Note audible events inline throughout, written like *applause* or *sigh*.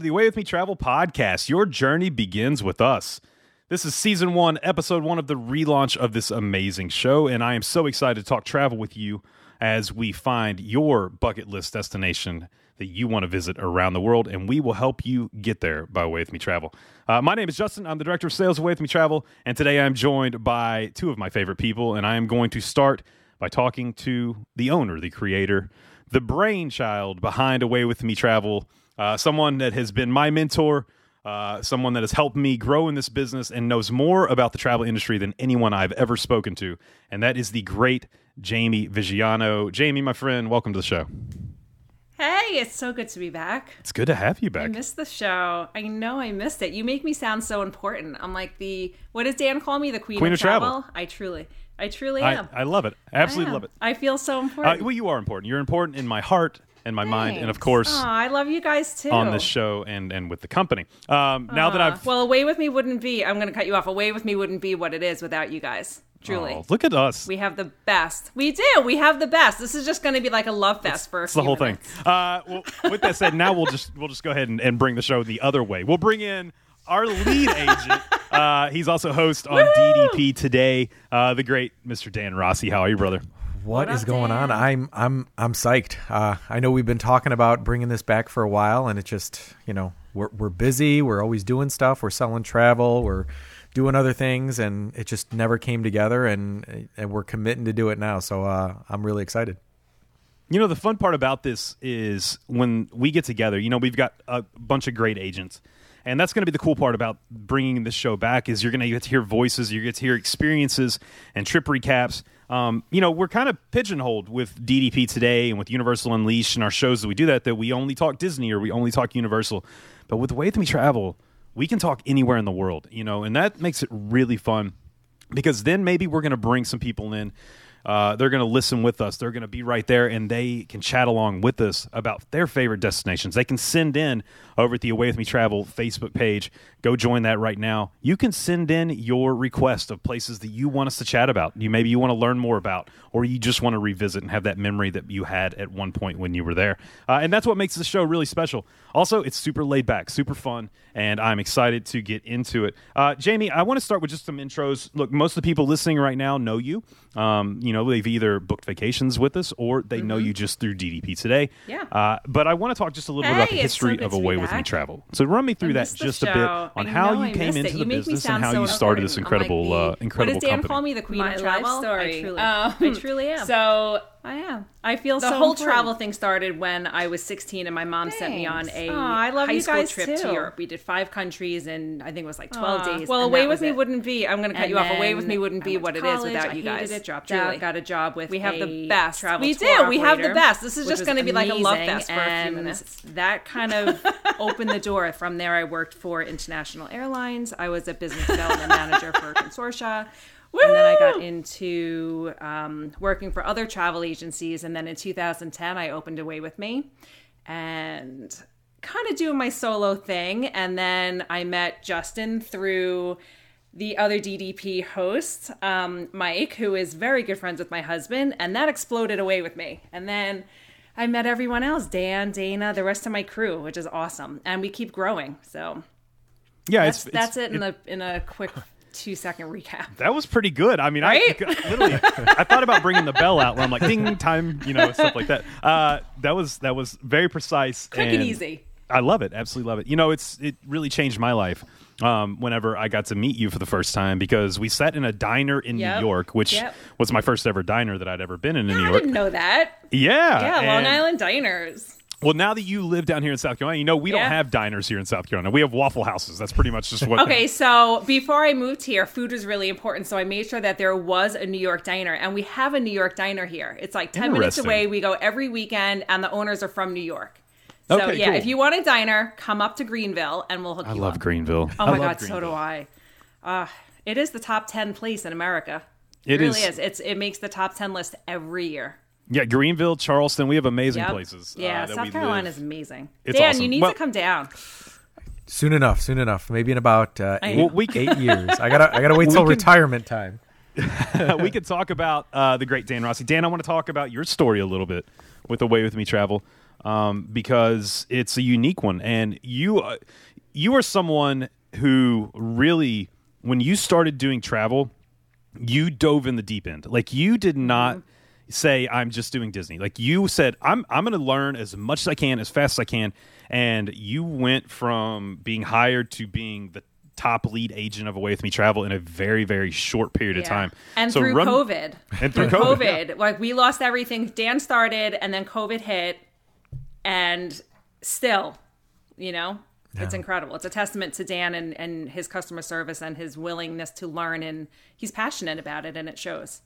to the Away With Me Travel podcast. Your journey begins with us. This is season one, episode one of the relaunch of this amazing show, and I am so excited to talk travel with you as we find your bucket list destination that you want to visit around the world, and we will help you get there by Away With Me Travel. Uh, my name is Justin. I'm the director of sales of Away With Me Travel, and today I'm joined by two of my favorite people, and I am going to start by talking to the owner, the creator, the brainchild behind Away With Me Travel, uh, someone that has been my mentor, uh, someone that has helped me grow in this business and knows more about the travel industry than anyone I've ever spoken to. And that is the great Jamie Vigiano. Jamie, my friend, welcome to the show. Hey, it's so good to be back. It's good to have you back. I missed the show. I know I missed it. You make me sound so important. I'm like the what does Dan call me? The queen, Queen of, of travel. travel. I truly, I truly I, am. I love it. I Absolutely am. love it. I feel so Uh, important. well, you are important. You're important in my heart and my mind, and of course, Aw, I love you guys too. on this show and, and with the company. Um, now that I've. well, away with me wouldn't be. I'm going to cut you off. Away with me wouldn't be what it is without you guys. Truly. Oh, look at us. We have the best. We do. We have the best. This is just going to be like a love fest for a It's the whole thing. Uh, well, with that said, now we'll just we'll just go ahead and, and bring the show the other way. We'll bring in our lead agent. *laughs* Uh, he's also host on DDP today. Uh, the great Mr. Dan Rossi. How are you, brother? What What is up, going on? I'm I'm I'm psyched. Uh, I know we've been talking about bringing this back for a while, and it just you know we're we're busy. We're always doing stuff. We're selling travel. We're doing other things, and it just never came together. And and we're committing to do it now. So uh, I'm really excited. You know, the fun part about this is when we get together, you know, we've got a bunch of great agents. And that's going to be the cool part about bringing this show back is you're going to get to hear voices, you get to hear experiences and trip recaps. Um, you know, we're kind of pigeonholed with DDP today and with Universal Unleashed and our shows that we do that, that we only talk Disney or we only talk Universal. But with the way that we travel, we can talk anywhere in the world, you know, and that makes it really fun because then maybe we're going to bring some people in. Uh, they're going to listen with us. They're going to be right there, and they can chat along with us about their favorite destinations. They can send in over at the Away with Me Travel Facebook page. Go join that right now. You can send in your request of places that you want us to chat about. You maybe you want to learn more about, or you just want to revisit and have that memory that you had at one point when you were there. Uh, and that's what makes the show really special. Also, it's super laid back, super fun, and I'm excited to get into it. Uh, Jamie, I want to start with just some intros. Look, most of the people listening right now know you. Um, you know, they've either booked vacations with us or they know you just through DDP today. Mm-hmm. Yeah. Uh, but I want to talk just a little bit about the Hey, history of Away With Me. Travel. So run me through that just a bit show. On I how know you I came into it. the You business and how so you started this important. I'm incredible, like uh, the- incredible What does Dan company. call me? The queen My of life travel. story. I truly, Um, I truly am. So I am. I feel so The so whole important. travel thing started when I was 16 and my mom sent me on a Aw, I love high school trip too. to Europe. We did five countries and I think it was like 12 Aw. days. Well, away with me it. wouldn't be. I'm going to cut And you off. Away with me wouldn't be what to it is college. without I you guys. it, dropped Truly. out, got a job with We have the best. travel We do. We have the best. This is just gonna be like a love fest for a few minutes. That *laughs* kind of opened the door. From there, I worked for International Airlines. I was a business development manager for Consortia. And then I got into um, working for other travel agencies. And then in 2010, I opened Away with Me and kind of doing my solo thing. And then I met Justin through the other DDP host, um, Mike, who is very good friends with my husband. And that exploded away with me. And then I met everyone else Dan, Dana, the rest of my crew, which is awesome. And we keep growing. So Yeah, that's, it's, that's it's- it in a, in a quick two second recap. That was pretty good. I mean, Right? I *laughs* literally, I thought about bringing the bell out where I'm like, ding, time, you know, stuff like that. Uh, that was that was very precise, Quick and easy. I love it. Absolutely love it. You know, it's it really changed my life. Um, whenever I got to meet you for the first time, because we sat in a diner in Yep. New York, which Yep. was my first ever diner that I'd ever been in in New York. I didn't know that. Yeah, Yeah, Long Island diners. Well, now that you live down here in South Carolina, you know we don't have diners here in South Carolina. We have Waffle Houses. That's pretty much just what. Okay, so before I moved here, food was really important. So I made sure that there was a New York diner, and we have a New York diner here. It's like 10 minutes away. We go every weekend, and the owners are from New York. So, Okay, yeah, cool. if you want a diner, come up to Greenville and we'll hook you up. I love. Greenville. Oh I my love God, so do I. Uh, it is the top 10 place in America. It It really is. is. It's It makes the top 10 list every year. Yeah, Greenville, Charleston. We have amazing Yep. places. uh, Yeah, that South we Carolina live. is amazing. It's Dan, awesome. you need Well- to come down. Soon enough, soon enough. Maybe in about uh, eight. Well, we can- eight years. I gotta I gotta wait till can- retirement time. *laughs* we could talk about uh, the great Dan Rossi. Dan, I want to talk about your story a little bit with Away with Me Travel um, because it's a unique one, and you uh, you are someone who really, when you started doing travel, you dove in the deep end. Like you did not say I'm just doing Disney. Like you said I'm I'm going to learn as much as I can as fast as I can and you went from being hired to being the top lead agent of Away with Me Travel in a very very short period of time. And So through run- COVID. And through COVID, COVID. Like we lost everything. Dan started and then COVID hit and still, you know, it's incredible. It's a testament to Dan and, and his customer service and his willingness to learn and he's passionate about it and it shows.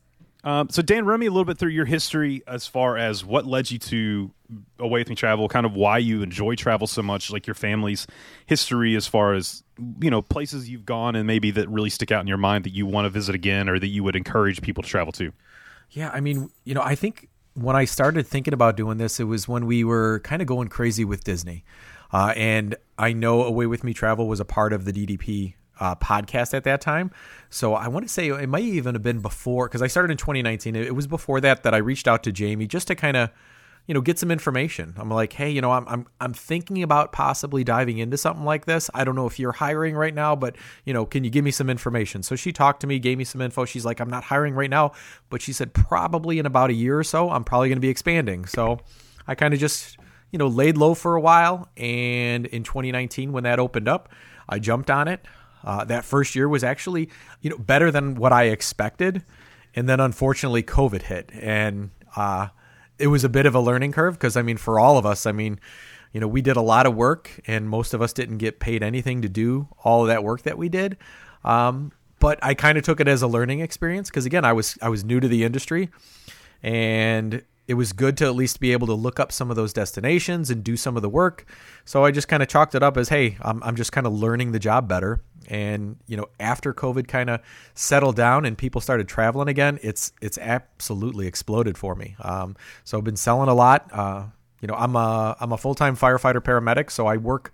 Um, so Dan, run me a little bit through your history as far as what led you to Away with Me Travel, kind of why you enjoy travel so much, like your family's history as far as you know places you've gone and maybe that really stick out in your mind that you want to visit again or that you would encourage people to travel to. Yeah, I mean, you know, I think when I started thinking about doing this, it was when we were kind of going crazy with Disney. Uh, and I know Away With Me Travel was a part of the DDP uh, podcast at that time. So I want to say it might even have been before, because I started in 2019. It was before that that I reached out to Jamie just to kind of, you know, get some information. I'm like, hey, you know, I'm, I'm I'm thinking about possibly diving into something like this. I don't know if you're hiring right now, but you know, can you give me some information? So she talked to me, gave me some info. She's like, I'm not hiring right now, but she said probably in about a year or so, I'm probably going to be expanding. So I kind of just you know laid low for a while, and in 2019 when that opened up, I jumped on it. Uh, that first year was actually you know better than what I expected, and then unfortunately COVID hit, and uh, it was a bit of a learning curve because I mean for all of us, I mean you know we did a lot of work, and most of us didn't get paid anything to do all of that work that we did. Um, but I kind of took it as a learning experience because again I was I was new to the industry, and it was good to at least be able to look up some of those destinations and do some of the work. So I just kind of chalked it up as, hey, I'm, I'm just kind of learning the job better. And you know, after COVID kind of settled down and people started traveling again, it's it's absolutely exploded for me. Um, so I've been selling a lot. Uh, you know, I'm a I'm a full time firefighter paramedic, so I work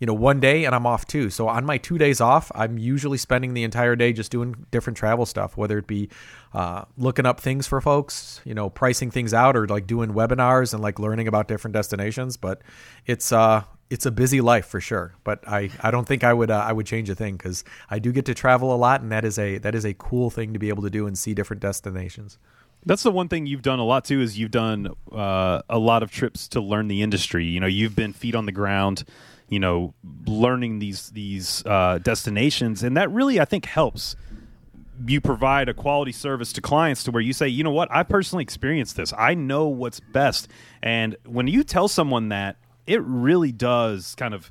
you know, one day and I'm off too. So on my two days off, I'm usually spending the entire day just doing different travel stuff, whether it be uh, looking up things for folks, you know, pricing things out, or like doing webinars and like learning about different destinations. But it's uh, it's a busy life for sure. But I, I don't think I would uh, I would change a thing because I do get to travel a lot, and that is a that is a cool thing to be able to do and see different destinations. That's the one thing you've done a lot too. Is you've done uh, a lot of trips to learn the industry. You know, you've been feet on the ground. You know, learning these these uh, destinations, and that really I think helps. You provide a quality service to clients to where you say, you know what, I personally experienced this. I know what's best, and when you tell someone that, it really does kind of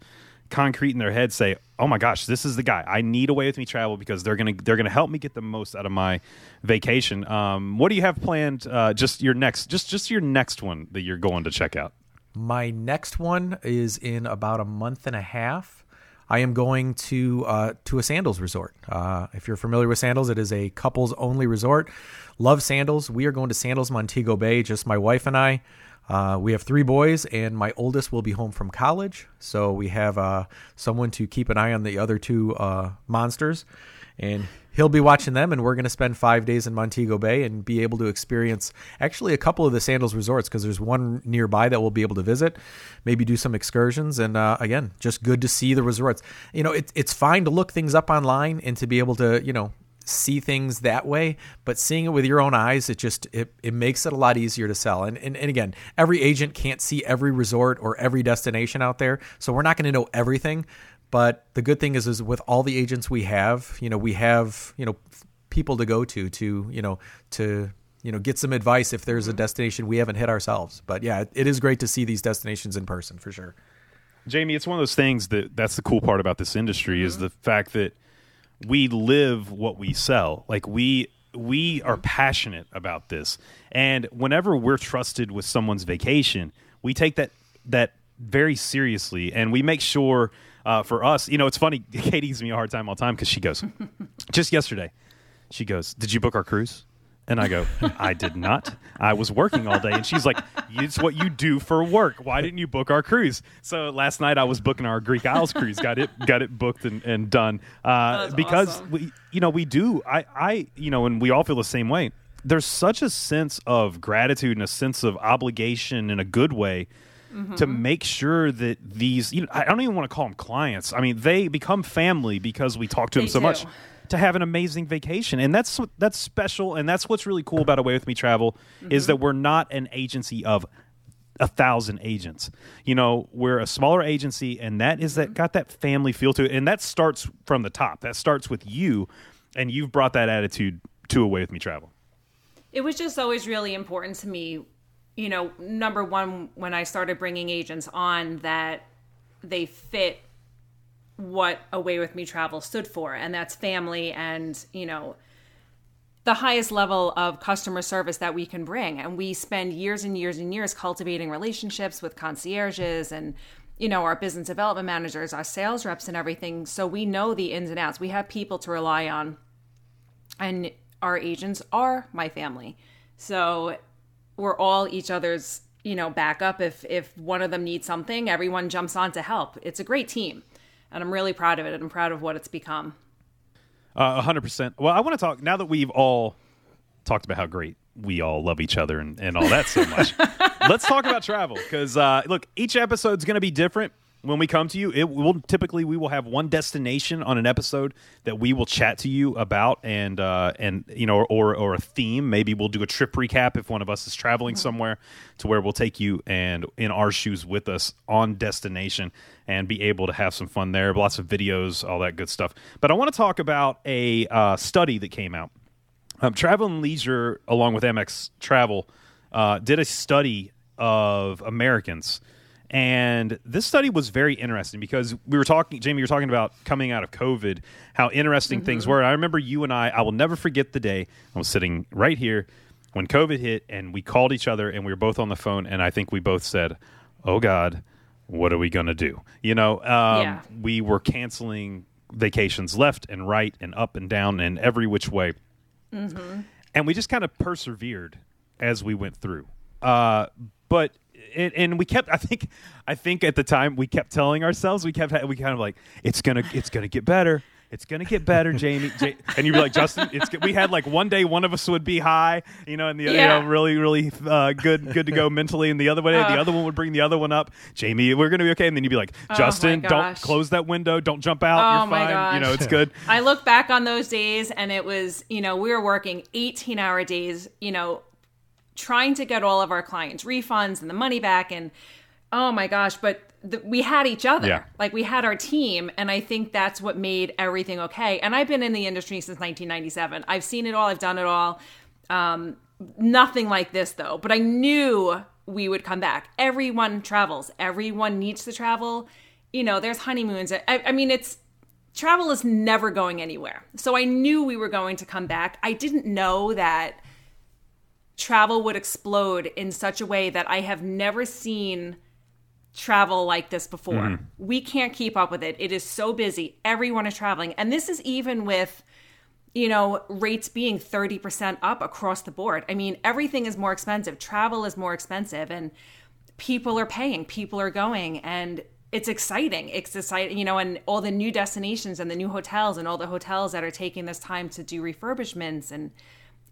concrete in their head say, "Oh my gosh, this is the guy. I need away with me travel because they're gonna they're gonna help me get the most out of my vacation." Um, what do you have planned? Uh, just your next, just just your next one that you're going to check out. My next one is in about a month and a half. I am going to uh, to a sandals resort. Uh, if you're familiar with sandals, it is a couples only resort. Love sandals. We are going to Sandals Montego Bay. Just my wife and I. Uh, we have three boys, and my oldest will be home from college, so we have uh, someone to keep an eye on the other two uh, monsters, and he'll be watching them. And we're going to spend five days in Montego Bay and be able to experience actually a couple of the Sandals resorts because there's one nearby that we'll be able to visit, maybe do some excursions, and uh, again, just good to see the resorts. You know, it, it's fine to look things up online and to be able to, you know, see things that way, but seeing it with your own eyes, it just it, it makes it a lot easier to sell. And, and and again, every agent can't see every resort or every destination out there, so we're not going to know everything. But the good thing is, is with all the agents we have, you know, we have you know people to go to to you know to you know get some advice if there's a mm-hmm. destination we haven't hit ourselves. But yeah, it, it is great to see these destinations in person for sure. Jamie, it's one of those things that that's the cool part about this industry is mm-hmm. the fact that we live what we sell. Like we we are mm-hmm. passionate about this. And whenever we're trusted with someone's vacation, we take that that very seriously and we make sure uh, for us, you know, it's funny. *laughs* Katie gives me a hard time all the time because she goes, *laughs* just yesterday, she goes, "Did you book our cruise?" And I go, I did not. I was working all day. And she's like, It's what you do for work. Why didn't you book our cruise? So last night I was booking our Greek Isles cruise. Got it, got it booked and, and done. Uh, because awesome. we, you know, we do. I, I, you know, and we all feel the same way. There's such a sense of gratitude and a sense of obligation in a good way to make sure that these. You know, I don't even want to call them clients. I mean, they become family because we talk to them They so much to have an amazing vacation. And that's what- that's special. And that's what's really cool about away with me travel is that mm-hmm. we're not an agency of a thousand agents. You know we're a smaller agency and that is that mm-hmm. got that family feel to it. And that starts from the top. That starts with you and you've brought that attitude to away with me travel. It was just always really important to me you know number one when i started bringing agents on that they fit what away with me travel stood for and that's family and you know the highest level of customer service that we can bring. And we spend years and years and years cultivating relationships with concierges and you know our business development managers our sales reps and everything so we know the ins and outs. We have people to rely on. And our agents are my family. So we're all each other's you know backup if if one of them needs something everyone jumps on to help it's a great team and i'm really proud of it and i'm proud of what it's become Uh, 100%. Well, I want to talk now that we've all talked about how great we all love each other and, and all that so much. *laughs* let's talk about travel because uh, look, each episode's going to be different. When we come to you, it will typically we will have one destination on an episode that we will chat to you about, and uh, and you know, or or a theme. Maybe we'll do a trip recap if one of us is traveling somewhere, to where we'll take you and in our shoes with us on destination and be able to have some fun there. Lots of videos, all that good stuff. But I want to talk about a uh, study that came out. Um, Travel and Leisure, along with Amex Travel, uh, did a study of Americans. And this study was very interesting because we were talking, Jamie, you were talking about coming out of COVID, how interesting things were. I remember you and I, I will never forget the day I was sitting right here when COVID hit and we called each other and we were both on the phone. And I think we both said, Oh God, what are we going to do? You know, um, Yeah. we were canceling vacations left and right and up and down and every which way and we just kind of persevered as we went through. Uh, but and, and we kept. I think. I think at the time we kept telling ourselves we kept. We kind of like it's gonna. It's gonna get better. It's gonna get better, Jamie. Ja- and you'd be like, Justin. It's. We had like one day one of us would be high, you know, and the Yeah. you know really really uh, good good to go mentally, and the other way Uh. the other one would bring the other one up. Jamie, we're gonna be okay, and then you'd be like, Justin, don't close that window. Don't jump out. Oh You're my fine. You know, it's good. I look back on those days and it was, you know, we were working 18 hour days, you know, trying to get all of our clients refunds and the money back. And oh my gosh, but the, we had each other. Yeah. Like we had our team. And I think that's what made everything okay. And I've been in the industry since 1997. I've seen it all, I've done it all. Um, nothing like this though, but I knew we would come back. Everyone travels, everyone needs to travel. You know, there's honeymoons. I, I mean, it's travel is never going anywhere. So I knew we were going to come back. I didn't know that travel would explode in such a way that I have never seen travel like this before. Mm-hmm. We can't keep up with it. It is so busy. Everyone is traveling. And this is even with you know, rates being 30% up across the board. I mean, everything is more expensive. Travel is more expensive and people are paying, people are going and it's exciting. It's exciting, you know, and all the new destinations and the new hotels and all the hotels that are taking this time to do refurbishments and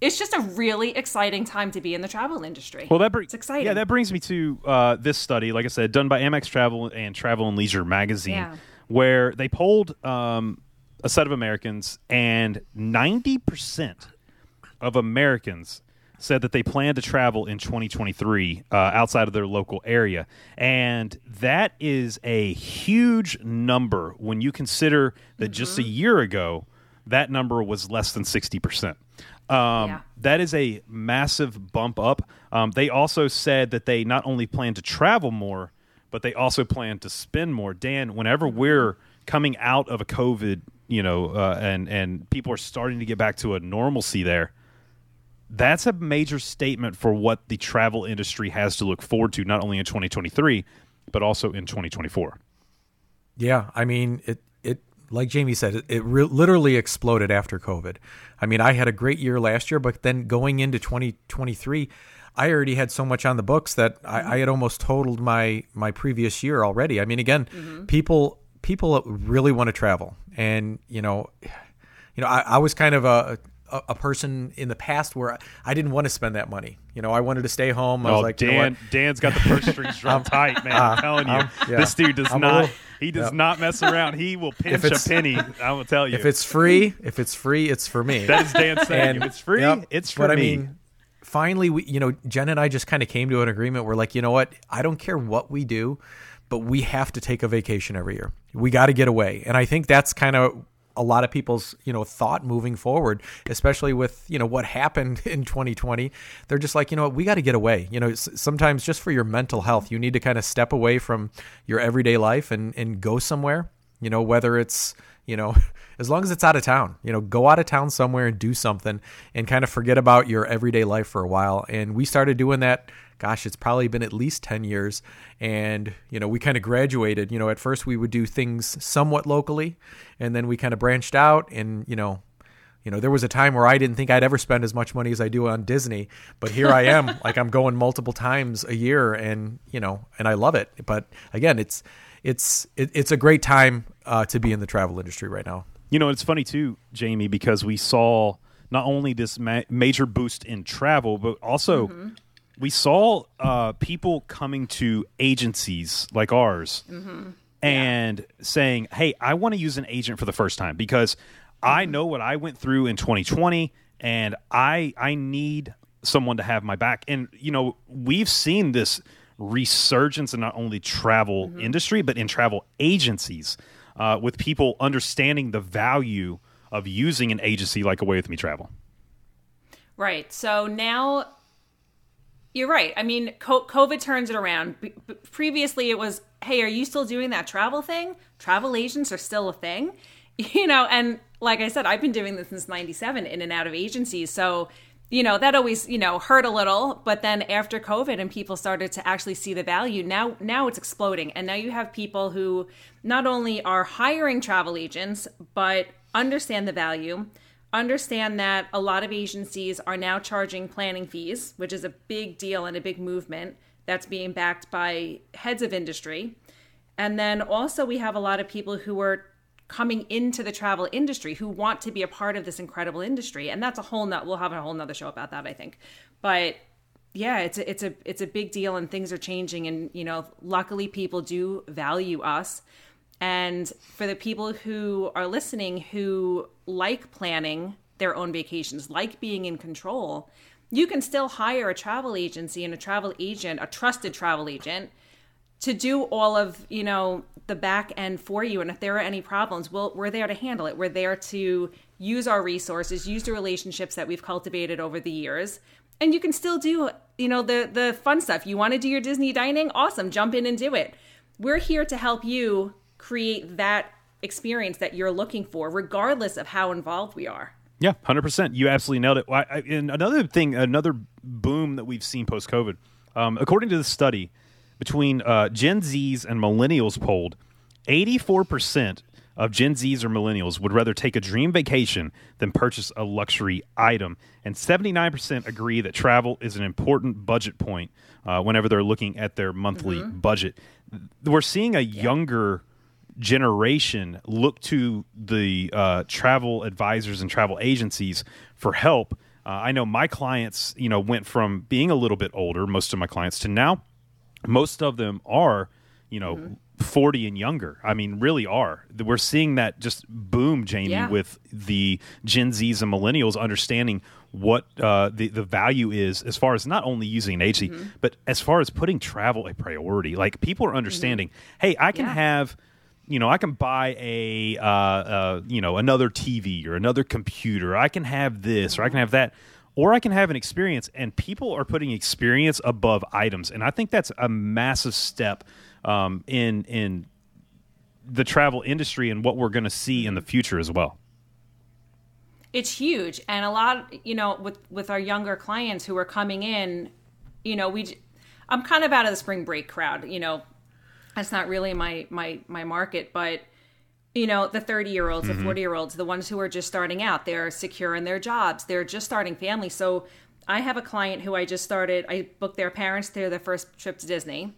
it's just a really exciting time to be in the travel industry. Well, that brings it's exciting. Yeah, that brings me to uh, this study. Like I said, done by Amex Travel and Travel and Leisure magazine, Yeah. where they polled um, a set of Americans, and ninety percent of Americans said that they plan to travel in 2023 uh, outside of their local area. And that is a huge number when you consider that just a year ago, that number was less than 60%. Um, Yeah. That is a massive bump up. Um, they also said that they not only plan to travel more, but they also plan to spend more. Dan, whenever we're coming out of a COVID, you know, uh, and and people are starting to get back to a normalcy there, that's a major statement for what the travel industry has to look forward to, not only in 2023, but also in 2024. Yeah, I mean it. It like Jamie said, it, it re- literally exploded after COVID. I mean, I had a great year last year, but then going into 2023, I already had so much on the books that I, mm-hmm. I had almost totaled my my previous year already. I mean, again, mm-hmm. people people really want to travel, and you know, you know, I, I was kind of a, a a person in the past where I didn't want to spend that money. You know, I wanted to stay home. I was Oh, like, you know? Dan, Dan's got the purse strings *laughs* drawn tight, man. I'm telling you, I'm- yeah. this dude does I'm not. little- he does Yep. not mess around. He will pinch a penny. I will tell you. if it's free, if it's free, it's for me. that is Dan saying, if it's free, Yep. it's for but me. I mean, finally, we, you know, Jen and I just kind of came to an agreement. We're like, you know what? I don't care what we do, but we have to take a vacation every year. We got to get away, and I think that's kind of a lot of people's you know thought moving forward especially with you know what happened *laughs* in 2020 they're just like you know what? We got to get away. You know sometimes just for your mental health you need to kind of step away from your everyday life and and go somewhere you know whether it's you know *laughs* as long as it's out of town you know go out of town somewhere and do something and kind of forget about your everyday life for a while. And we started doing that gosh it's probably been at least 10 years. And you know we kind of graduated. You know at first we would do things somewhat locally and then we kind of branched out and you know you know there was a time where i didn't think i'd ever spend as much money as i do on disney but here i am *laughs* like i'm going multiple times a year and you know and i love it. But again it's it's it, it's a great time uh, to be in the travel industry right now. You know, it's funny too, Jamie, because we saw not only this ma- major boost in travel, but also we saw uh, people coming to agencies like ours and saying, "Hey, I want to use an agent for the first time because I know what I went through in 2020, and I I need someone to have my back." And you know, we've seen this resurgence in not only travel industry but in travel agencies uh, with people understanding the value of using an agency like Away with Me Travel. Right. So now you're right. I mean, COVID turns it around. Previously, it was, hey, are you still doing that travel thing? Travel agents are still a thing. *laughs* You know, and like I said, I've been doing this since 97 in and out of agencies. So, you know, that always, you know, hurt a little. But then after COVID and people started to actually see the value, now, now it's exploding. And now you have people who not only are hiring travel agents, but understand the value understand that a lot of agencies are now charging planning fees, which is a big deal and a big movement that's being backed by heads of industry. And then also, we have a lot of people who are coming into the travel industry who want to be a part of this incredible industry. And that's a whole nut. We'll have a whole nother show about that, I think. But yeah, it's a, it's a it's a big deal, and things are changing. And you know, luckily, people do value us. And for the people who are listening who like planning their own vacations, like being in control, you can still hire a travel agency and a travel agent, a trusted travel agent, to do all of you know the back end for you. And if there are any problems, we'll, we're there to handle it. We're there to use our resources, use the relationships that we've cultivated over the years. And you can still do, you know, the the fun stuff. You want to do your Disney dining? Awesome, jump in and do it. We're here to help you create that experience that you're looking for, regardless of how involved we are. Yeah, hundred percent. You absolutely nailed it. Well, I, and another thing, another boom that we've seen post COVID, um, according to the study, between uh, Gen Zs and millennials polled, eighty-four percent of Gen Zs or millennials would rather take a dream vacation than purchase a luxury item, and seventy-nine percent agree that travel is an important budget point uh, whenever they're looking at their monthly budget. We're seeing a younger generation look to the uh, travel advisors and travel agencies for help. Uh, I know my clients, you know, went from being a little bit older, most of my clients, to now most of them are, you know, 40 and younger. I mean, really are. We're seeing that just boom, Jamie, Yeah. with the Gen Zs and millennials understanding what uh, the the value is as far as not only using an agency, Mm-hmm. but as far as putting travel a priority. Like people are understanding, hey, I can Yeah. have. You know, I can buy a, uh, uh, you know, another TV or another computer. I can have this or I can have that, or I can have an experience. And people are putting experience above items, and I think that's a massive step um, in in the travel industry and what we're going to see in the future as well. it's huge and a lot you know with with our younger clients who are coming in you know we i'm kind of out of the spring break crowd you know that's not really my my my market but you know the 30 year olds the mm-hmm. 40 year olds the ones who are just starting out they're secure in their jobs they're just starting families. So i have a client who i just started i booked their parents through their first trip to disney.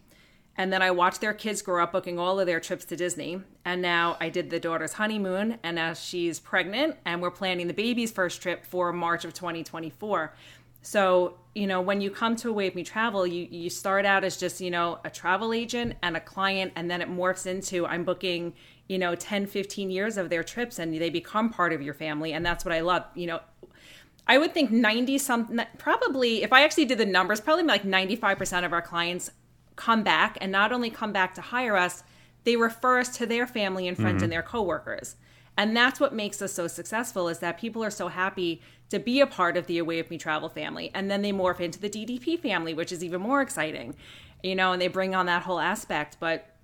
And then I watched their kids grow up, booking all of their trips to Disney. And now I did the daughter's honeymoon, and now she's pregnant, and we're planning the baby's first trip for March of 2024. So, you know, when you come to Wave Me Travel, you, you start out as just, you know, a travel agent and a client, and then it morphs into I'm booking, you know, 10, 15 years of their trips, and they become part of your family. And that's what I love. You know, I would think 90 some probably if I actually did the numbers, probably like 95% of our clients come back and not only come back to hire us, they refer us to their family and friends and mm-hmm. their coworkers. And that's what makes us so successful is that people are so happy to be a part of the Away with Me travel family. And then they morph into the DDP family, which is even more exciting. You know, and they bring on that whole aspect. But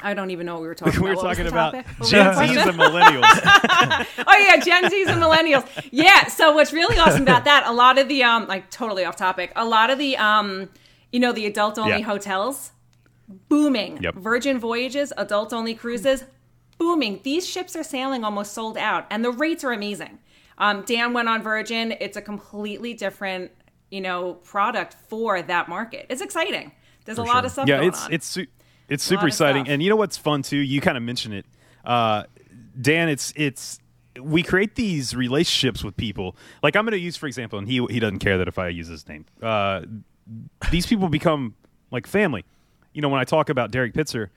I don't even know what we were *laughs* talking about. we were about. What talking about topic? What was Gen? Zs and millennials. *laughs* oh yeah, Gen Zs and millennials. Yeah. So what's really awesome about that? A lot of the um, like totally off topic. A lot of the um, you know, the adult only Yeah. hotels, booming. Yep. Virgin Voyages, adult only cruises, booming. These ships are sailing almost sold out, and the rates are amazing. Um, Dan went on Virgin. It's a completely different, you know, product for that market. It's exciting. There's a lot of stuff yeah, going it's on. it's su- it's super exciting, stuff. and you know what's fun too? You kind of mentioned it, uh, Dan. It's it's we create these relationships with people. Like I'm going to use for example, and he he doesn't care that if I use his name. Uh, these people become like family. You know, when I talk about Derek Pitzer,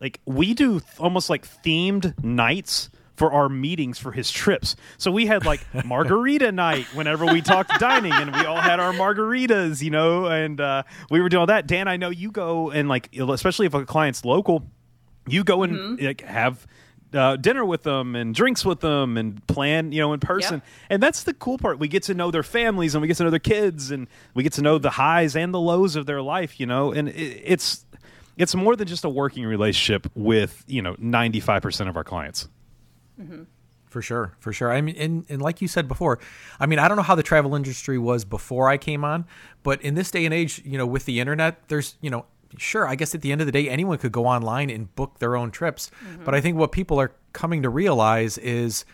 like we do th- almost like themed nights for our meetings for his trips. So we had like *laughs* margarita night whenever we talked dining, and we all had our margaritas, you know, and uh, we were doing all that. Dan, I know you go and like, especially if a client's local, you go and like have. Uh, dinner with them and drinks with them and plan you know in person Yep. and that's the cool part we get to know their families and we get to know their kids and we get to know the highs and the lows of their life you know and it, it's it's more than just a working relationship with you know 95% of our clients For sure, for sure. I mean, and, and like you said before, I mean, I don't know how the travel industry was before I came on, but in this day and age, you know, with the internet, there's, you know, sure, I guess at the end of the day, anyone could go online and book their own trips. Mm-hmm. But I think what people are coming to realize is,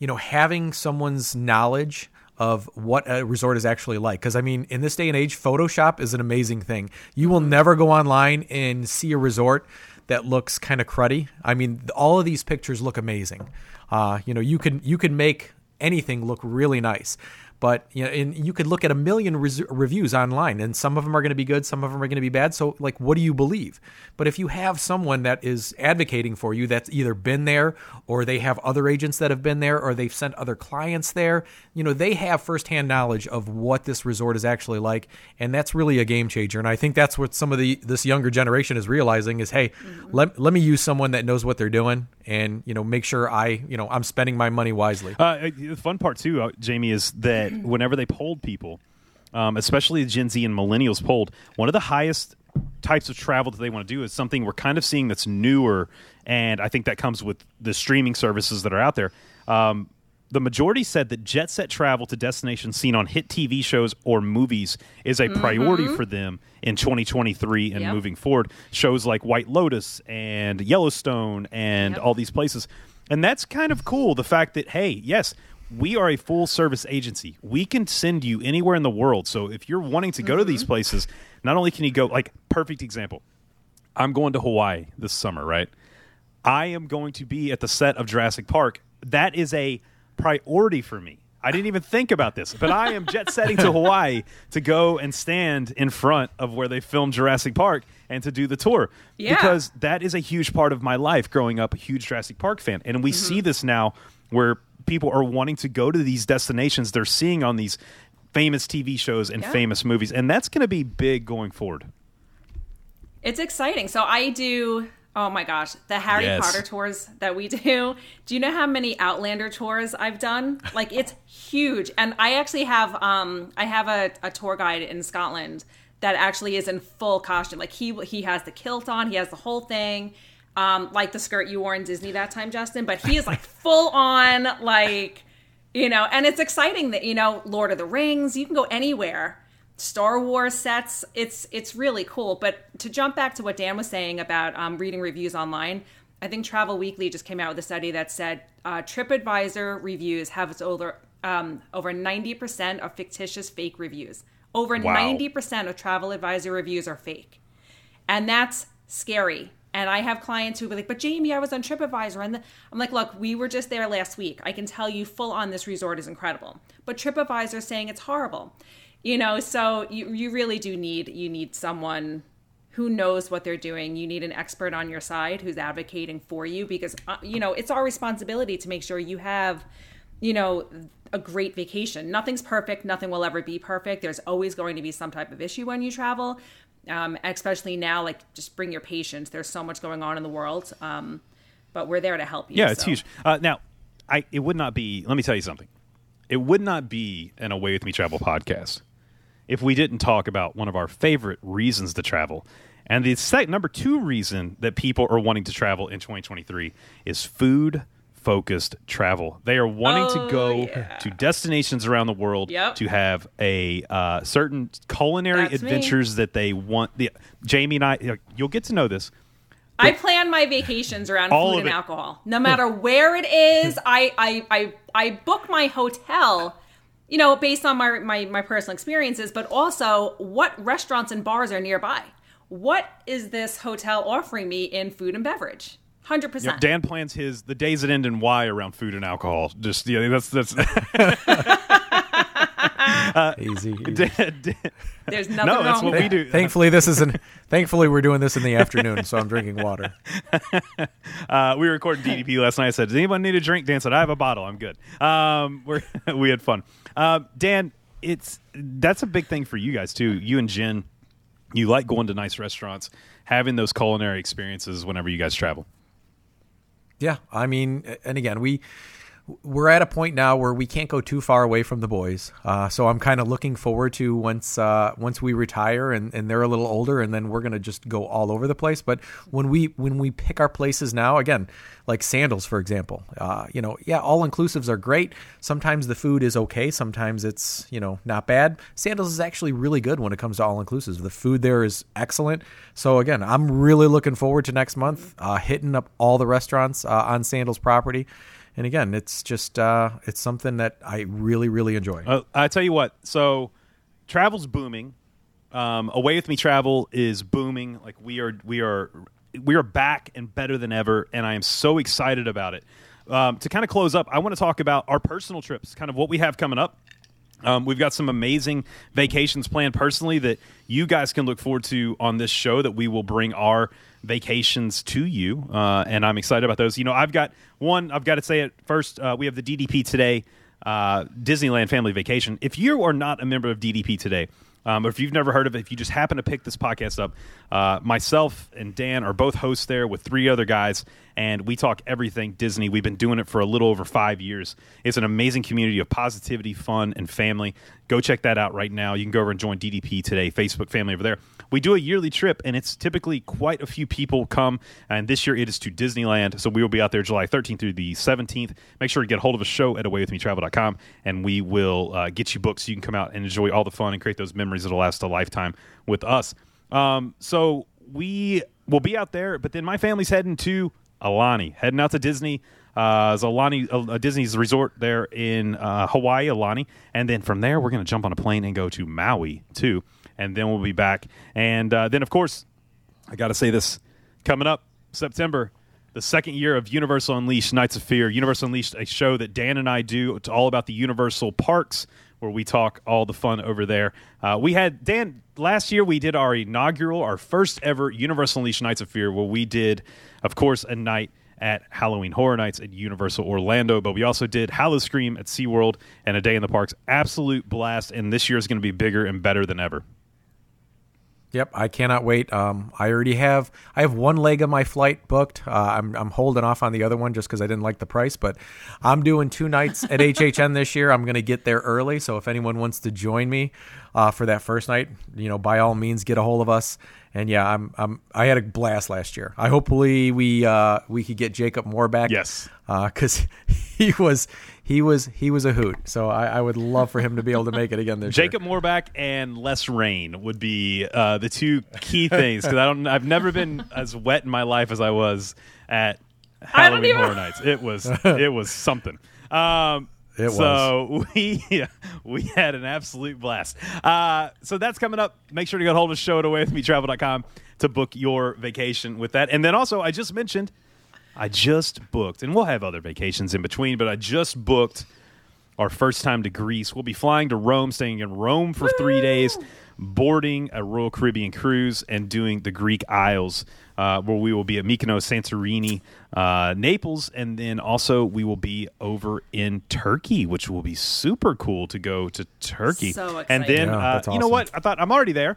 you know, having someone's knowledge of what a resort is actually like. Because, I mean, in this day and age, Photoshop is an amazing thing. You will mm-hmm. never go online and see a resort that looks kind of cruddy. I mean, all of these pictures look amazing. Uh, you know, you can you can make anything look really nice. But you know, and you could look at a million res- reviews online, and some of them are going to be good, some of them are going to be bad. So, like, what do you believe? But if you have someone that is advocating for you, that's either been there, or they have other agents that have been there, or they've sent other clients there, you know, they have firsthand knowledge of what this resort is actually like, and that's really a game changer. And I think that's what some of the this younger generation is realizing is, hey, let let me use someone that knows what they're doing, and you know, make sure I, you know, I'm spending my money wisely. Uh, the fun part too, uh, Jamie, is that *clears throat* whenever they polled people, um, especially the Gen Z and millennials polled, one of the highest types of travel that they want to do is something we're kind of seeing that's newer, and I think that comes with the streaming services that are out there. Um, the majority said that jet set travel to destinations seen on hit TV shows or movies is a priority for them in 2023 and Yep. moving forward. Shows like White Lotus and Yellowstone and Yep. all these places. And that's kind of cool. The fact that, hey, yes, we are a full service agency. We can send you anywhere in the world. So if you're wanting to go to these places, not only can you go, like, perfect example, I'm going to Hawaii this summer, right? I am going to be at the set of Jurassic Park. That is a priority for me. I didn't even think about this, but I am jet setting to *laughs* Hawaii to go and stand in front of where they filmed Jurassic Park and to do the tour. Yeah. Because that is a huge part of my life growing up, a huge Jurassic Park fan. And we Mm-hmm. see this now where people are wanting to go to these destinations they're seeing on these famous TV shows and Yeah. famous movies. And that's going to be big going forward. It's exciting. So I do. Oh my gosh, the Harry Yes. Potter tours that we *laughs* do. Do you know how many Outlander tours I've done? Like it's huge. And I actually have um I have a, a tour guide in Scotland that actually is in full costume. Like he he has the kilt on, he has the whole thing. Um, like the skirt you wore in Disney that time, Justin, but he is like full on like you know, and it's exciting that, you know, Lord of the Rings, you can go anywhere. Star Wars sets. It's it's really cool. But to jump back to what Dan was saying about um, reading reviews online, I think Travel Weekly just came out with a study that said uh, TripAdvisor reviews have its over um, over ninety percent of fictitious fake reviews. Over Wow. ninety percent of Travel Advisor reviews are fake, and that's scary. And I have clients who be like, "But Jamie, I was on TripAdvisor," and I'm like, "Look, we were just there last week. I can tell you, full on, this resort is incredible." But TripAdvisor is saying it's horrible. You know so you, you really do need you need someone who knows what they're doing. You need an expert on your side who's advocating for you because uh, you know it's our responsibility to make sure you have you know a great vacation. Nothing's perfect. Nothing will ever be perfect. There's always going to be some type of issue when you travel um, especially now like just bring your patience there's so much going on in the world um, but we're there to help you Yeah, it's so. huge. Uh, now, I it would not be. Let me tell you something. It would not be an Away with Me Travel podcast if we didn't talk about one of our favorite reasons to travel. And the sec- number two reason that people are wanting to travel in 2023 is food focused travel. They are wanting Oh, to go yeah. to destinations around the world Yep. to have a uh, certain culinary That's me. adventures that they want. The, Jamie and I, you'll get to know this. I plan my vacations around All food and it. alcohol. No matter where it is, I, I I I book my hotel, you know, based on my, my my personal experiences, but also what restaurants and bars are nearby. What is this hotel offering me in food and beverage? Hundred Yep, percent. Dan plans his the days that end in Y around food and alcohol. Just yeah, that's that's Easy. *laughs* *laughs* easy. Dan- Dan- There's nothing no, wrong that's what with we do. Thankfully, this isn't. Thankfully, we're doing this in the afternoon, so I'm drinking water. *laughs* Uh, we were recording DDP last night. I said, "Does anyone need a drink?" Dan said, "I have a bottle. I'm good." Um, we're, we had fun. Um, Dan, it's that's a big thing for you guys too. You and Jen, you like going to nice restaurants, having those culinary experiences whenever you guys travel. Yeah, I mean, and again, we we're at a point now where we can't go too far away from the boys. Uh, so I'm kind of looking forward to once uh, once we retire and, and they're a little older, and then we're gonna just go all over the place. But when we when we pick our places now, again, like Sandals, for example, uh, you know, yeah, all inclusives are great. Sometimes the food is okay, sometimes it's you know not bad. Sandals is actually really good when it comes to all inclusives. The food there is excellent. So again, I'm really looking forward to next month, uh, hitting up all the restaurants uh, on Sandals property. And again, it's just uh, it's something that I really really enjoy. Uh, I tell you what. So, travel's booming. Um, Away with me travel is booming. Like we are, we are, we are back and better than ever, and I am so excited about it. Um, to kind of close up, I want to talk about our personal trips, kind of what we have coming up. Um, we've got some amazing vacations planned personally that you guys can look forward to on this show that we will bring our vacations to you. Uh, and I'm excited about those. You know, I've got one, I've got to say it first. Uh, we have the DDP today, uh, Disneyland Family Vacation. If you are not a member of DDP today, um, or if you've never heard of it, if you just happen to pick this podcast up, uh, myself and Dan are both hosts there with three other guys, and we talk everything Disney. We've been doing it for a little over five years. It's an amazing community of positivity, fun, and family. Go check that out right now. You can go over and join DDP today, Facebook family over there. We do a yearly trip, and it's typically quite a few people come. And this year it is to Disneyland, so we will be out there July 13th through the 17th. Make sure to get a hold of a show at awaywithmetravel.com, and we will uh, get you booked so you can come out and enjoy all the fun and create those memories that'll last a lifetime with us. Um, so we will be out there, but then my family's heading to Aulani, heading out to Disney. Uh, it's uh, Disney's resort there in uh, Hawaii, Aulani, and then from there we're going to jump on a plane and go to Maui too, and then we'll be back. And uh, then, of course, I got to say this coming up September. the second year of Universal Unleashed Nights of Fear. Universal Unleashed, a show that Dan and I do. It's all about the Universal parks where we talk all the fun over there. Uh, we had Dan last year. We did our inaugural, our first ever Universal Unleashed Nights of Fear, where we did, of course, a night at Halloween Horror Nights at Universal Orlando, but we also did Howl-O-Scream at SeaWorld and a day in the parks. Absolute blast, and this year is going to be bigger and better than ever. Yep, I cannot wait. Um, I already have I have one leg of my flight booked. Uh, I'm I'm holding off on the other one just because I didn't like the price. But I'm doing two nights at *laughs* HHN this year. I'm going to get there early. So if anyone wants to join me uh, for that first night, you know, by all means, get a hold of us. And yeah, I'm I'm I had a blast last year. I hopefully we uh, we could get Jacob Moore back. Yes, because *laughs* he was he was he was a hoot. So I, I, would love for him to be able to make it again this Jacob year. Jacob Moorback and less rain would be uh, the two key things because I don't I've never been as wet in my life as I was at Halloween even... Horror Nights. It was it was something. Um, it so was. *laughs* we we had an absolute blast. Uh, so that's coming up. Make sure to get hold of show it away with me travel.com to book your vacation with that. And then also I just mentioned I just booked, and we'll have other vacations in between, but I just booked our first time to Greece. We'll be flying to Rome, staying in Rome for three days, boarding a Royal Caribbean cruise, and doing the Greek Isles, uh, where we will be at Mykonos, Santorini, uh, Naples, and then also we will be over in Turkey, which will be super cool to go to Turkey. So exciting. And then, yeah, uh, awesome. you know what? I thought I'm already there.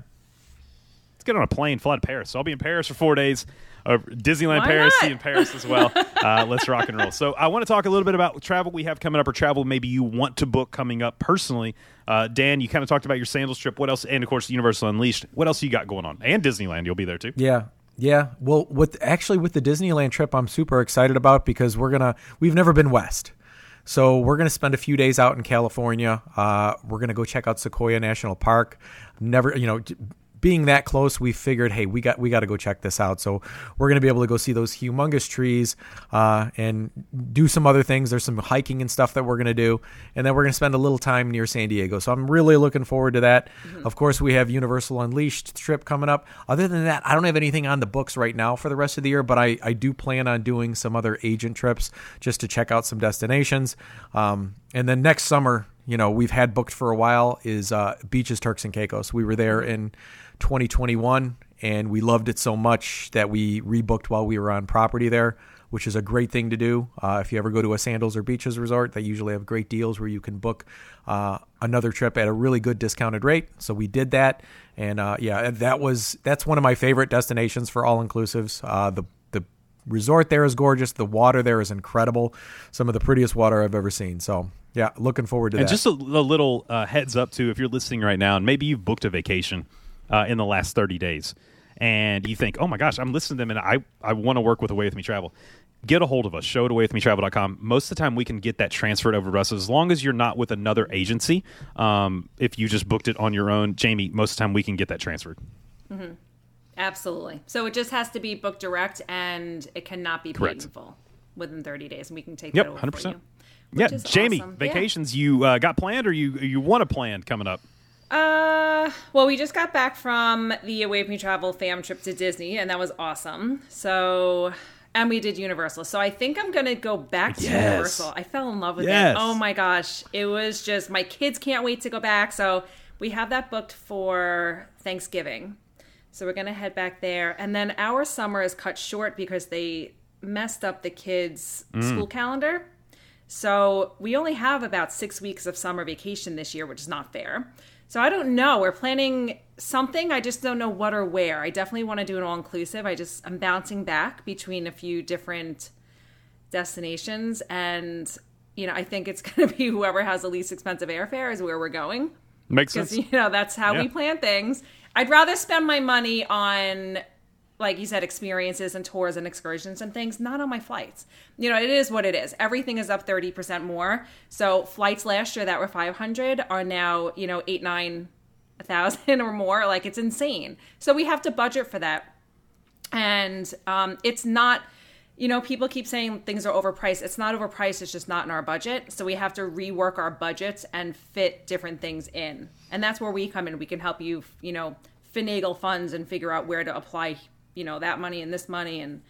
Let's get on a plane, fly to Paris. So I'll be in Paris for four days uh, Disneyland Why Paris, not? see in Paris as well. *laughs* Uh, let's rock and roll. So I want to talk a little bit about travel we have coming up, or travel maybe you want to book coming up personally. Uh, Dan, you kind of talked about your sandals trip. What else? And of course, Universal Unleashed. What else you got going on? And Disneyland, you'll be there too. Yeah. Yeah. Well, with actually with the Disneyland trip, I'm super excited about because we're gonna we've never been west. So we're to spend a few days out in California. Uh, we're to go check out Sequoia National Park. Never, you know, being that close, we figured, hey, we got we got to go check this out. So we're going to be able to go see those humongous trees uh, and do some other things. There's some hiking and stuff that we're going to do, and then we're going to spend a little time near San Diego. So I'm really looking forward to that. Mm-hmm. Of course, we have Universal Unleashed trip coming up. Other than that, I don't have anything on the books right now for the rest of the year, but I I do plan on doing some other agent trips just to check out some destinations. Um, and then next summer, you know, we've had booked for a while is uh, Beaches Turks and Caicos. We were there in 2021, and we loved it so much that we rebooked while we were on property there, which is a great thing to do. Uh, if you ever go to a Sandals or Beaches resort, they usually have great deals where you can book uh, another trip at a really good discounted rate. So we did that, and uh, yeah, that was that's one of my favorite destinations for all inclusives. Uh, the the resort there is gorgeous. The water there is incredible. Some of the prettiest water I've ever seen. So yeah, looking forward to and that. just a, a little uh, heads up too, if you're listening right now, and maybe you've booked a vacation uh, in the last 30 days, and you think, oh my gosh, I'm listening to them, and I I want to work with Away with Me Travel. Get a hold of us, show it away with me travel.com. Most of the time, we can get that transferred over to us as long as you're not with another agency. Um, if you just booked it on your own, Jamie, most of the time we can get that transferred. Mm-hmm. Absolutely. So it just has to be booked direct, and it cannot be paid in full within 30 days, and we can take Yep, that over 100%. for you. Yeah, Jamie, awesome. Yeah. vacations you uh, got planned or you you want to plan coming up? Uh, well, we just got back from the Away With Me Travel fam trip to Disney, and that was awesome. So, and we did Universal. So I think I'm gonna go back to Yes. Universal. I fell in love with Yes. it. Oh my gosh, it was just my kids can't wait to go back. So we have that booked for Thanksgiving. So we're gonna head back there, and then our summer is cut short because they messed up the kids' school calendar. So we only have about six weeks of summer vacation this year, which is not fair. So I don't know. We're planning something. I just don't know what or where. I definitely want to do an all inclusive. I just I'm bouncing back between a few different destinations, and you know I think it's *laughs* going to be whoever has the least expensive airfare is where we're going Makes sense. because you know that's how Yeah. we plan things. I'd rather spend my money on like you said experiences and tours and excursions and things not on my flights. You know it is what it is. Everything is up 30% more. So flights last year that were 500 are now you know 8 9 a thousand *laughs* or more. Like it's insane. So we have to budget for that. And um, it's not you know people keep saying things are overpriced. It's not overpriced. It's just not in our budget. So we have to rework our budgets and fit different things in. And that's where we come in. We can help you you know finagle funds and figure out where to apply you know that money and this money and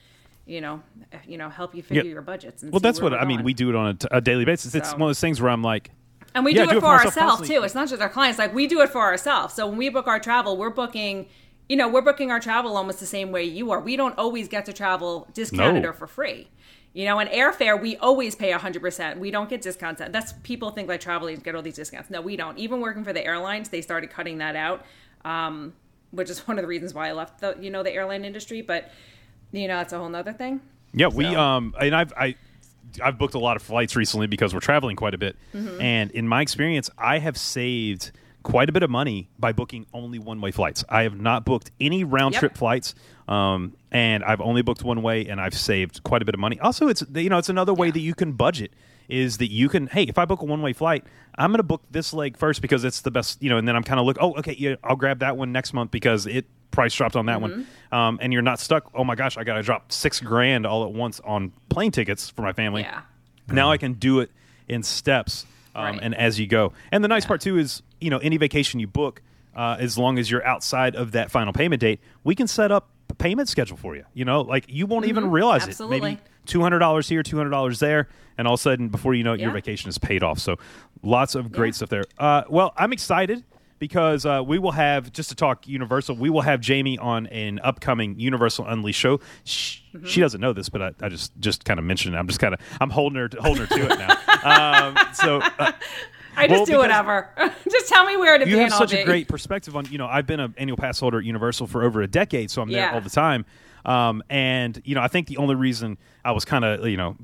you know, you know, help you figure your budgets. And Well, that's what I mean. We do it on a, t- a daily basis. It's one of those things where I'm like, And we Yeah, do, do it it for ourselves too. It's not just our clients. Like we do it for ourselves. So when we book our travel, we're booking, you know, we're booking our travel almost the same way you are. We don't always get to travel discounted No. or for free. You know, and airfare, we always pay 100%. We don't get discounts. That's people think like travel agents get all these discounts. No, we don't. Even working for the airlines, they started cutting that out, um, which is *laughs* one of the reasons why I left the, you know, the airline industry. But, you know, that's a whole nother thing. Yeah, we um, and I've I, I've booked a lot of flights recently because we're traveling quite a bit, Mm-hmm. and in my experience, I have saved quite a bit of money by booking only one way flights. I have not booked any round Yep. trip flights, um, and I've only booked one way, and I've saved quite a bit of money. Also, it's you know it's another way Yeah. that you can budget is that you can hey if I book a one way flight, I'm going to book this leg first because it's the best you know, and then I'm kind of look oh okay yeah I'll grab that one next month because it price dropped on that one, Mm-hmm. um, and you're not stuck. Oh my gosh, I got to drop six grand all at once on plane tickets for my family. Yeah. Now I can do it in steps um, Right. and as you go. And the nice part too is you know any vacation you book, uh, as long as you're outside of that final payment date, we can set up a payment schedule for you. You know, like you won't even realize it. Mm-hmm. Absolutely. Maybe two hundred dollars here, two hundred dollars there, and all of a sudden, before you know it, your vacation is paid off. So, lots of great Yeah. stuff there. Uh, well, I'm excited because uh, we will have just to talk Universal. We will have Jamie on an upcoming Universal Unleashed show. She, Mm-hmm. she doesn't know this, but I, I just just kind of mentioned it. I'm just kind of I'm holding her to, holding her to it now. *laughs* um, so. Uh, *laughs* I just Well, do whatever. *laughs* just tell me where to you be have and I'll such a great perspective on you know i've been an annual pass holder at universal for over a decade so i'm there Yeah. all the time um, and you know i think the only reason i was kind of you know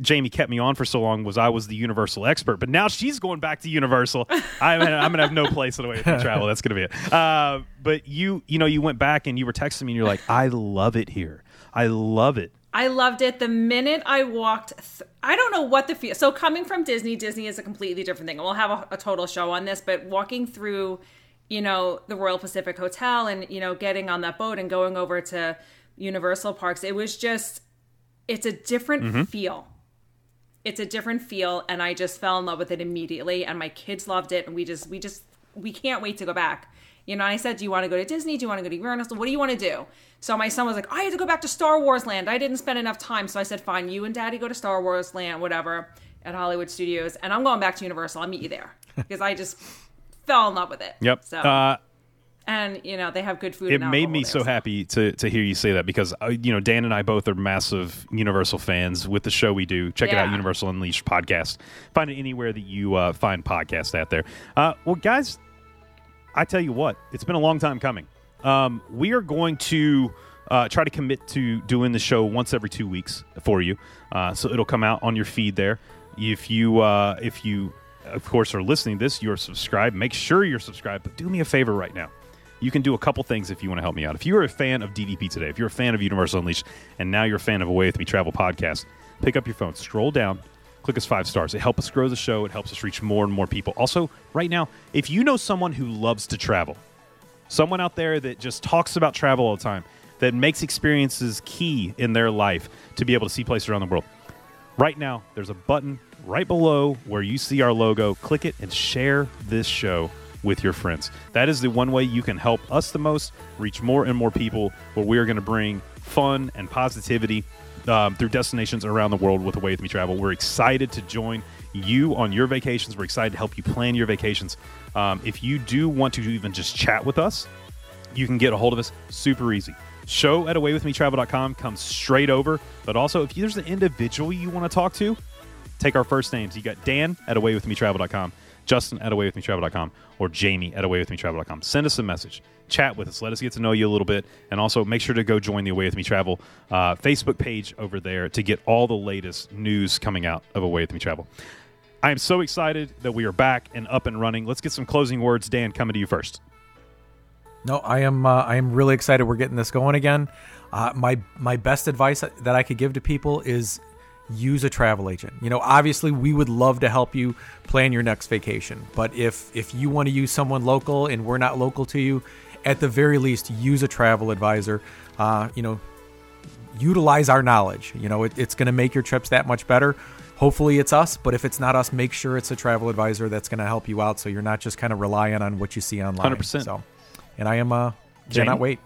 jamie kept me on for so long was i was the universal expert but now she's going back to universal *laughs* i'm, I'm gonna have no place in the way of travel that's gonna be it uh, but you you know you went back and you were texting me and you're like i love it here i love it I loved it the minute I walked. Th- I don't know what the feel. So coming from Disney, Disney is a completely different thing. We'll have a, a total show on this, but walking through, you know, the Royal Pacific Hotel and you know getting on that boat and going over to Universal parks, it was just, it's a different feel. It's a different feel, and I just fell in love with it immediately. And my kids loved it, and we just, we just, we can't wait to go back. You know, I said, "Do you want to go to Disney? Do you want to go to Universal? What do you want to do?" So my son was like, "I had to go back to Star Wars Land. I didn't spend enough time." So I said, "Fine, you and Daddy go to Star Wars Land, whatever, at Hollywood Studios, and I'm going back to Universal. I'll meet you there *laughs* because I just fell in love with it." yep So uh, and you know they have good food. it made me so happy to to hear you say that because uh, you know Dan and I both are massive Universal fans with the show we do. Check it out, Universal Unleashed podcast. Find it anywhere that you uh, find podcasts out there. Uh, well, guys, I tell you what, it's been a long time coming. Um, we are going to uh, try to commit to doing the show once every two weeks for you, uh, so it'll come out on your feed there. If you uh, if you of course are listening to this, you're subscribed. Make sure you're subscribed. But do me a favor right now you can do a couple things if you want to help me out. If you're a fan of DDP today, if you're a fan of Universal Unleashed, and now you're a fan of Away With Me Travel podcast, pick up your phone, scroll down, click us five stars. It helps us grow the show. It helps us reach more and more people. Also, right now, if you know someone who loves to travel, someone out there that just talks about travel all the time, that makes experiences key in their life to be able to see places around the world, right now there's a button right below where you see our logo. Click it and share this show with your friends. That is the one way you can help us the most, reach more and more people, where we are going to bring fun and positivity um, through destinations around the world with Away With Me Travel. We're excited to join you on your vacations. We're excited to help you plan your vacations. Um, if you do want to even just chat with us, you can get a hold of us super easy. Show at awaywithmetravel.com comes straight over. But also, if there's an individual you want to talk to, take our first names. You got Dan at awaywithmetravel.com, Justin at awaywithmetravel.com, or Jamie at awaywithmetravel.com. Send us a message. Chat with us. Let us get to know you a little bit. And also make sure to go join the Away With Me Travel uh, Facebook page over there to get all the latest news coming out of Away With Me Travel. I am so excited that we are back and up and running. Let's get some closing words. Dan, coming to you first. No, I am. Uh, I am really excited. We're getting this going again. Uh, my my best advice that I could give to people is use a travel agent. You know, obviously we would love to help you plan your next vacation, but if if you want to use someone local and we're not local to you, at the very least use a travel advisor. Uh, you know, utilize our knowledge. You know, it, it's going to make your trips that much better. Hopefully it's us, but if it's not us, make sure it's a travel advisor that's going to help you out so you're not just kind of relying on what you see online. 100%. So, and I am uh cannot wait.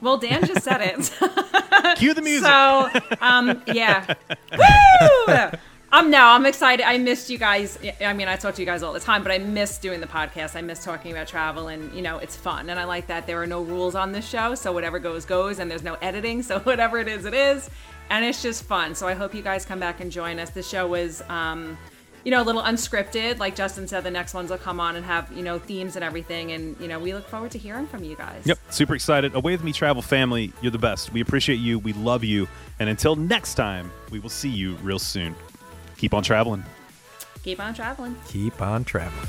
Well, Dan just said it. *laughs* Cue the music. So, um, yeah. Woo! Um, no, I'm excited. I missed you guys. I mean, I talk to you guys all the time, but I miss doing the podcast. I miss talking about travel, and you know, it's fun. And I like that there are no rules on this show, so whatever goes goes, and there's no editing, so *laughs* whatever it is, it is, and it's just fun. So I hope you guys come back and join us. The show was, um, you know, a little unscripted. Like Justin said, the next ones will come on and have you know themes and everything, and you know, we look forward to hearing from you guys. Yep, super excited. Away with me, travel family. You're the best. We appreciate you. We love you. And until next time, we will see you real soon. Keep on traveling. Keep on traveling. Keep on traveling.